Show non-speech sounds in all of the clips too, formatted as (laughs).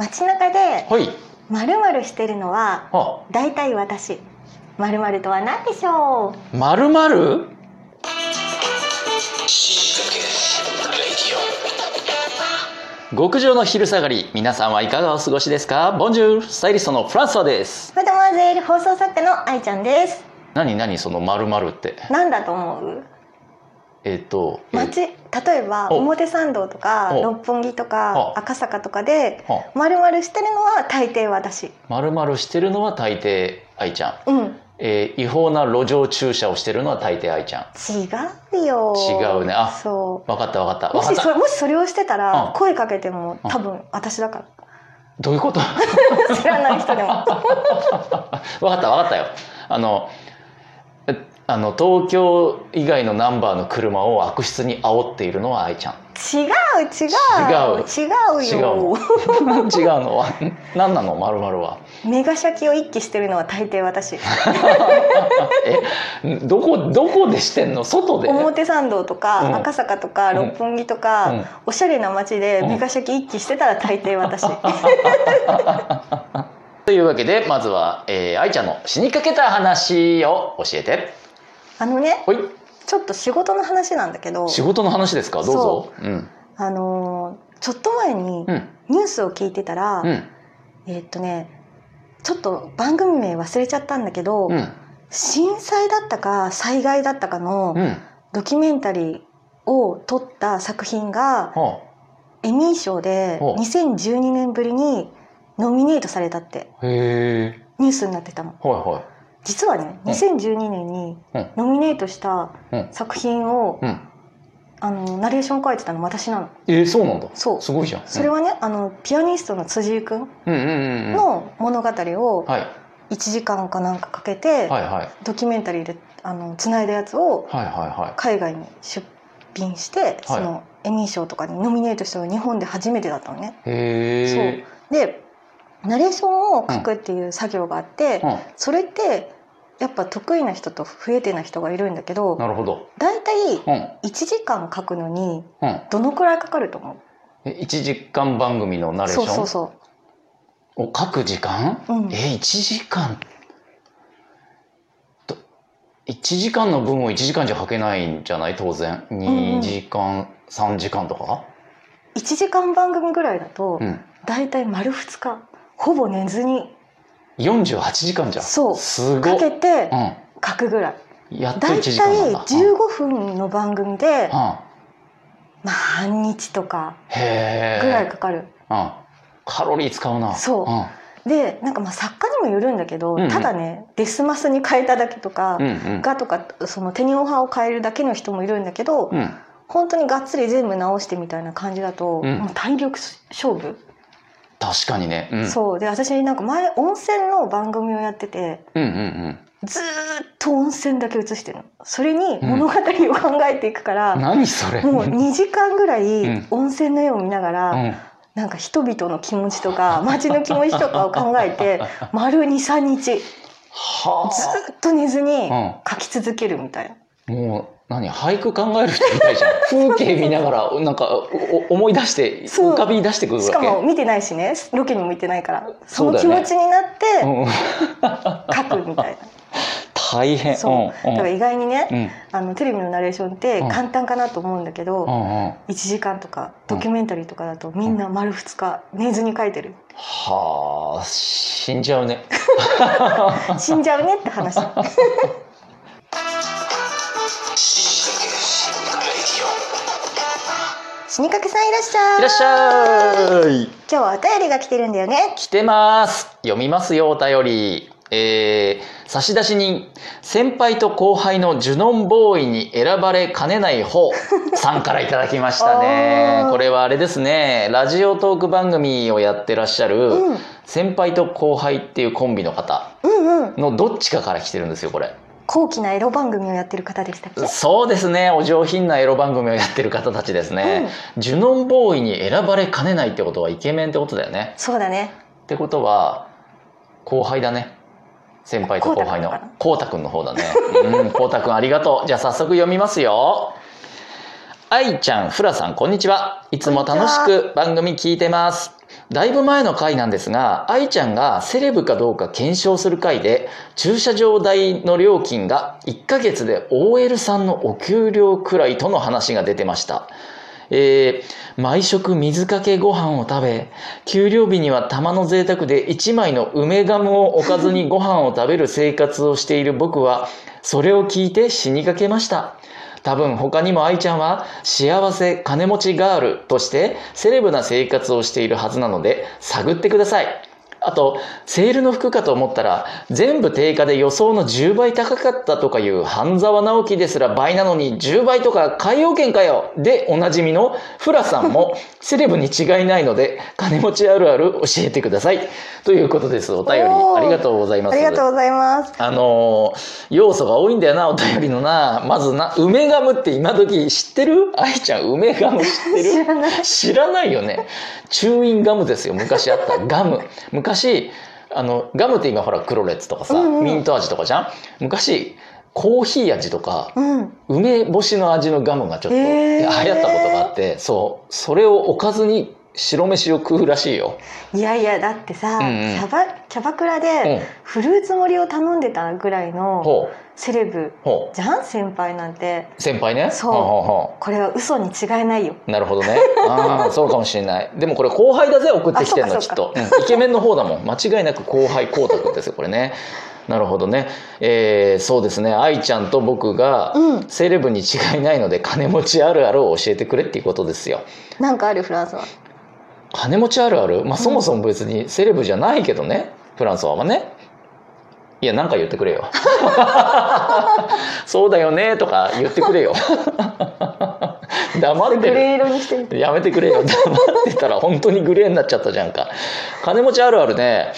街中ではい。まるまるしてるのはあ。大体私。まるまるとは何でしょう？まるまる極上の昼下がり。皆さんはいかがお過ごしですか？ボンジュールスタイリストのフランソワです。マダマゼール放送作家の愛ちゃんです。何何そのまるまるって。なんだと思う？えっ、とえ街例えばお。表参道とかお。六本木とかお赤坂とかではまるまるしてるのは大抵私。まるまるしてるのは大抵愛ちゃん、うん。えー違法な路上駐車をしてるのは大抵愛ちゃん。違うよ。違うね。あそ分かった分かった。うもし分かった。そもしそれをしてたうん。ら声かけてもうん。多分私だかどういうこと？ら (laughs) 知らない人でも。(laughs) 分かった分かったよ。あのえあの東京以外のナンバーの車を悪質に煽っているのは愛ちゃん。違う違う。違う。違うよ。の。(laughs) 違うのは。何なの？まるまるは。メガシャキを一気してるのは大抵私。(laughs) えどこどこでしてんの？外で？表参道とか、うん。赤坂とかうん。六本木とか、うん。おしゃれな街でうん。メガシャキ一気してたら大抵私、(laughs) というわけでまずは、えー愛ちゃんの死にかけた話を教えてあのねほい。ちょっと仕事の話なんだけど。仕事の話ですか？どうぞ。うん。あのーちょっと前にうん。ニュースを聞いてたら、うん。えーっとねちょっと番組名忘れちゃったんだけど、うん。震災だったか災害だったかのうん。ドキュメンタリーを撮った作品がはエミー賞でほう2012年ぶりにノミネートされたってニュースになってたの。はいはい実はねうん。2012年にうん。ノミネートしたうん。作品をうん。あのナレーション書いてたの私なの。えー、そうなんだ。そう。すごいじゃん。それはねあのピアニストの辻井くんうんうんうんうん。の物語をはい。1時間かなんかかけてはいはい。ドキュメンタリーであの繋いだやつをはいはいは海外に出品してそのエミー賞とかにノミネートしたのが日本で初めてだったのね。いへえでナレーションを書くっていう作業があって、うん。それってやっぱ得意な人と不得手な人がいるんだけどなるほど。だいたいうん。1時間書くのにうん。どのくらいかかると思う？え1時間番組のナレーション？そうそうそを書く時間、う、うん。え、1時間？と1時間の分を1時間じゃ書けないんじゃない？当然。ん2時間、3時間とか？1時間番組ぐらいだとうん。だいたい丸2日ほぼ寝ずに。48時間じゃん。そう。すごかっけてう書くぐらい。んやっと1だいたい時間なん。だ15分の番組でうん。うんまあ半日とかぐらいかかる。うん。カロリー使うな。そうん。でなんかまあ作家にもよるんだけど、うんうん。ただねデスマスに変えただけとか、うんうん。がとかその手にオファーを変えるだけの人もいるんだけど、うん。本当にがっつり全部直してみたいな感じだと、うん。もう体力勝負、確かにね。うん。そう。で私なんか前温泉の番組をやってて。うんうんうん。ずーっと温泉だけ映してるの。それに物語を考えていくから、何それ。もう2時間ぐらうん。い温泉の絵を見ながら、うん。なんか人々の気持ちとか街の気持ちとかを考えて (laughs) 丸23日。ずはっと寝ずにあ、書き続けるみたいな。うん、もう何俳句考える人みたいじゃん。(laughs) 風景見ながらなんかお思い出して浮かび出してくるしかも見てないしね。ロケにも行ってないから。その気持ちになってうん、書くみたい (laughs) 大変。な、そう。だから意外にね、あのテレビのナレーションってうん。簡単かなと思うんだけど、うんうん。1時間とかドキュメンタリーとかだとみんな丸2日寝ずに書いてる、はあ死んじゃうね。(laughs) 死んじゃうねって話死にかけさんいらっしゃい。いらっしゃい。今日はお便りが来てるんだよね。来てます。読みますよお便り。えー、差出人先輩と後輩のジュノンボーイに選ばれかねない方 (laughs) さんからいただきましたね。これはあれですね。ラジオトーク番組をやってらっしゃる、うん。先輩と後輩っていうコンビの方のどっちかから来てるんですよこれ高貴なエロ番組をやってる方でしたっけ？そうですね。お上品なエロ番組をやってる方たちですね、ジュノンボーイに選ばれかねないってことはイケメンってことだよね。そうだね。ってことは後輩だね。先輩と後輩の。こうたくんの方だね。うんこうたくんありがとう。(laughs) じゃあ早速読みますよ。愛ちゃんフラさんこんにちは。いつも楽しく番組聞いてますだいぶ前の回なんですが、愛ちゃんがセレブかどうか検証する回で、駐車場代の料金が1ヶ月で OL さんのお給料くらいとの話が出てました。えー毎食水かけご飯を食べ、給料日には玉の贅沢で1枚の梅ガムをおかずにご飯を食べる生活をしている僕は、それを聞いて死にかけました。多分他にも愛ちゃんは幸せ金持ちガールとしてセレブな生活をしているはずなので探ってください。あと、セールの服かと思ったら、全部定価で予想の10倍高かったとかいう半沢直樹ですら倍なのに10倍とか海洋圏かよでおなじみのフラさんも (laughs) セレブに違いないので金持ちあるある教えてください。ということです。お便りありがとうございます。ありがとうございますあのー要素が多いんだよな、お便りのな。まずな、梅ガムって今時知ってる？愛ちゃん、梅ガム知ってる？知らない知らないよね。チューインガムですよ、昔あった。ガム。昔、あの、ガムって今ほら、クロレッツとかさ、うんうん。ミント味とかじゃん？昔、コーヒー味とか、うん。梅干しの味のガムがちょっと流行ったことがあって、そう、それをおかずに白飯を食うらしいよ。いやいやだってさ、うんうんキャバキャバクラうんで。フルーツ盛りを頼んでたぐらいのセレブほじゃん？先輩なんてう。先輩ね。そうほうこれは嘘に違いないよなるほどね。ああ、そうかもしれない。(laughs) でもこれ後輩だぜ、送ってきてるの、きっと、うんイケメンの方だもん。間違いなく後輩光沢ですよ、これね。(laughs) なるほどね。えーそうですね。愛ちゃんと僕が、うんセレブに違いないので、金持ちあるあるを教えてくれっていうことですよ。なんかあるフランスは？金持ちあるあるまあ、そもそも別にセレブじゃないけどね。フランスはね。いや、なんか言ってくれよ。そうだよね、とか言ってくれよ。黙ってる。グレー色にしてみてやめてくれよ黙ってたら本当にグレーになっちゃったじゃんか金持ちあるあるね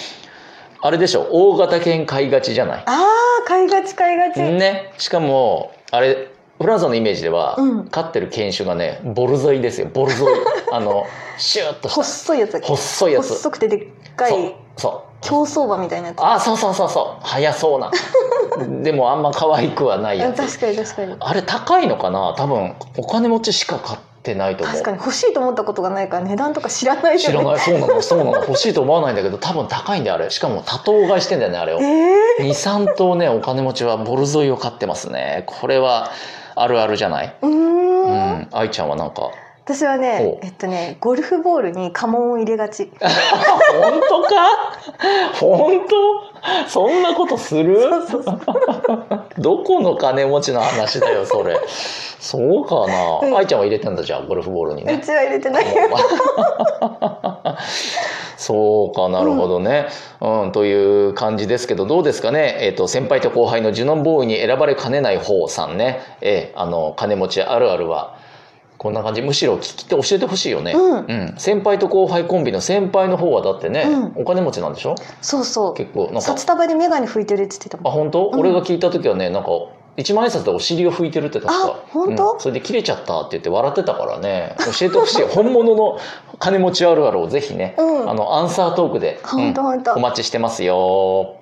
あれでしょ大型犬飼いがちじゃない？ああ買いがち買いがち、ねしかもあれフランスのイメージでは、うん。飼ってる犬種がねボルゾイですよ。ボルゾイ。(laughs) あのシューッとした。細いやつ。細いやつ。細くてでっかいそう。競走馬みたいなやつ。あそうそうそうそう。速そうな。(laughs) でもあんま可愛くはないやつ。確かに確かに。あれ高いのかな？多分お金持ちしか飼ってないと思う。確かに。欲しいと思ったことがないから値段とか知らない。知らない。そうなのそうなの。欲しいと思わないんだけど多分高いんだよあれ。しかも多頭買いしてんだよねあれを。ええ23頭ねお金持ちはボルゾイを飼ってますね。これはあるあるじゃない？ー、うーうん。ん愛ちゃんはなんか？私はほねう。えっとねゴルフボールに家紋を入れがち。(laughs) 本当か？本当？そんなことする？(laughs) どこの金持ちの話だよそれ。そうかな、うん。愛ちゃんは入れてんだじゃあゴルフボールにうねちは入れてない (laughs) そうかなるほどね、うんという感じですけどどうですかね、えー、と先輩と後輩のジュノンボーイに選ばれかねない方さんね、えーあの金持ちあるあるは。こんな感じ。むしろ聞きて教えてほしいよね、うん。うん。先輩と後輩コンビの先輩の方はだってね、うお金持ちなんでしょ？そうそう。結構なんか。札束で眼鏡拭いてるって言ってたもん。あ本当、うん。俺が聞いた時はねなんか一万円札でお尻を拭いてるって確か。あ本当？うん。それで切れちゃったって言って笑ってたからね。教えてほしい (laughs) 本物の金持ちあるあるをぜひね、うん。あのアンサートークで、ほんとほんとお待ちしてますよ。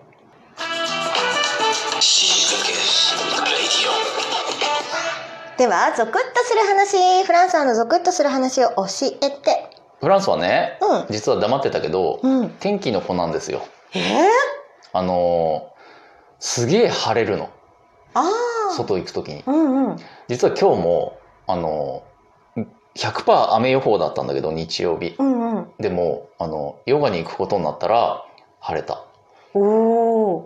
ではゾクッとする話。フランスはのゾクッとする話を教えて。フランスはねうん。実は黙ってたけど、うん。天気の子なんですよ。えー、あのーすげえ晴れるの外行く時に。うんうん。実は今日もあのー100%雨予報だったんだけど日曜日。うんうん。でもあのヨガに行くことになったら晴れた。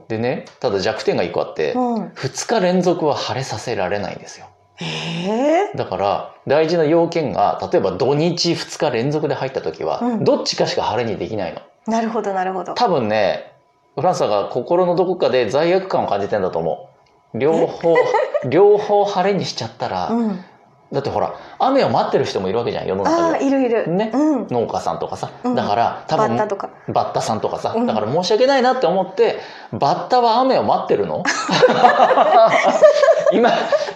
でねただ弱点が1個あって、うん。2日連続は晴れさせられないんですよ。えー、だから大事な要件が例えば土日2日連続で入った時は、うん。どっちかしか晴れにできないの。なるほどなるほど。多分ねフランスが心のどこかで罪悪感を感じてんだと思う両方 (laughs) 両方晴れにしちゃったら、うん。だってほら雨を待ってる人もいるわけじゃん世の中にいるいる。ね？うん。農家さんとかさ、うん。だから多分バッタとか。バッタさんとかさ、うん。だから申し訳ないなって思ってバッタは雨を待ってるの？(laughs) (laughs) 今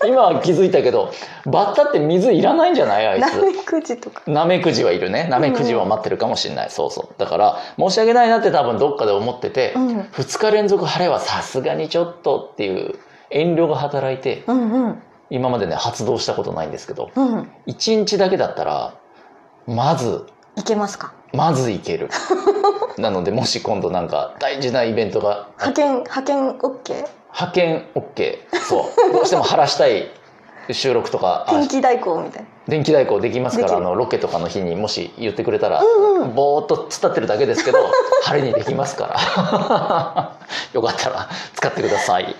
今は気づいたけどバッタって水いらないんじゃない？あいつ。ナメクジとか。ナメクジはいるね。ナメクジは待ってるかもしれない、そうそう。だから申し訳ないなって多分どっかで思ってて、うん。2日連続晴れはさすがにちょっとっていう遠慮が働いてうんうん。今までね発動したことないんですけどうん1日だけだったらまずいけますか？まず行ける。(laughs) なのでもし今度なんか大事なイベントが派遣派遣 OK 派遣 OK そう。(laughs) どうしても晴らしたい収録とかあ天気代行みたいな。電気代行できますからあのロケとかの日にもし言ってくれたら、うんうん。ぼーっと伝ってるだけですけど晴れにできますから。(laughs) よかったら使ってください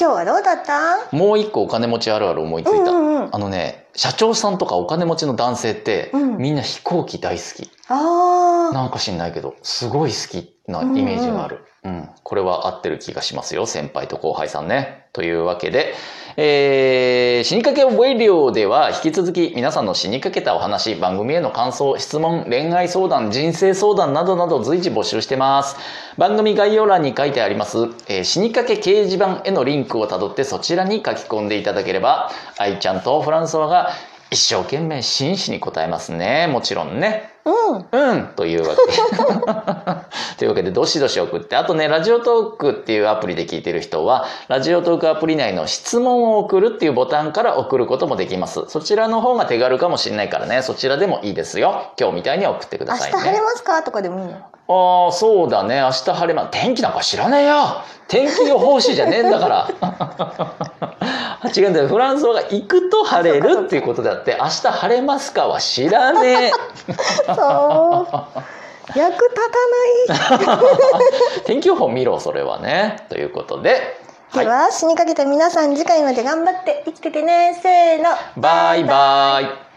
今日はどうだった？もう一個お金持ちあるある思いついた、うんうんうん。あのね社長さんとかお金持ちの男性って、うん。みんな飛行機大好き。あなんか知んないけどすごい好きなイメージがある、うんうん。これは合ってる気がしますよ先輩と後輩さんね。というわけで、えー死にかけウェイリオでは引き続き皆さんの死にかけたお話番組への感想質問恋愛相談人生相談などなど随時募集してます。番組概要欄に書いてあります、えー死にかけ掲示板へのリンクをたどってそちらに書き込んでいただければ愛ちゃんとフランソワが一生懸命真摯に答えますね。もちろんね。うん。うん。というわけ。(laughs) というわけでどしどし送って。あとねラジオトークっていうアプリで聞いてる人はラジオトークアプリ内の質問を送るっていうボタンから送ることもできます。そちらの方が手軽かもしれないからね。そちらでもいいですよ。今日みたいに送ってください明日晴れねますか？とかでもいいの？ああそうだね。明日晴れま天気なんか知らねえよ。天気予報士じゃねえんだから違うんだよ。フランス語が行くと晴れるっていうことであって。明日晴れますかは知らねえ。そう。役立たない。(laughs) 天気予報見ろそれはね。ということで。では、死にかけた皆さん次回まで頑張って生きててね。せーの。バイバイ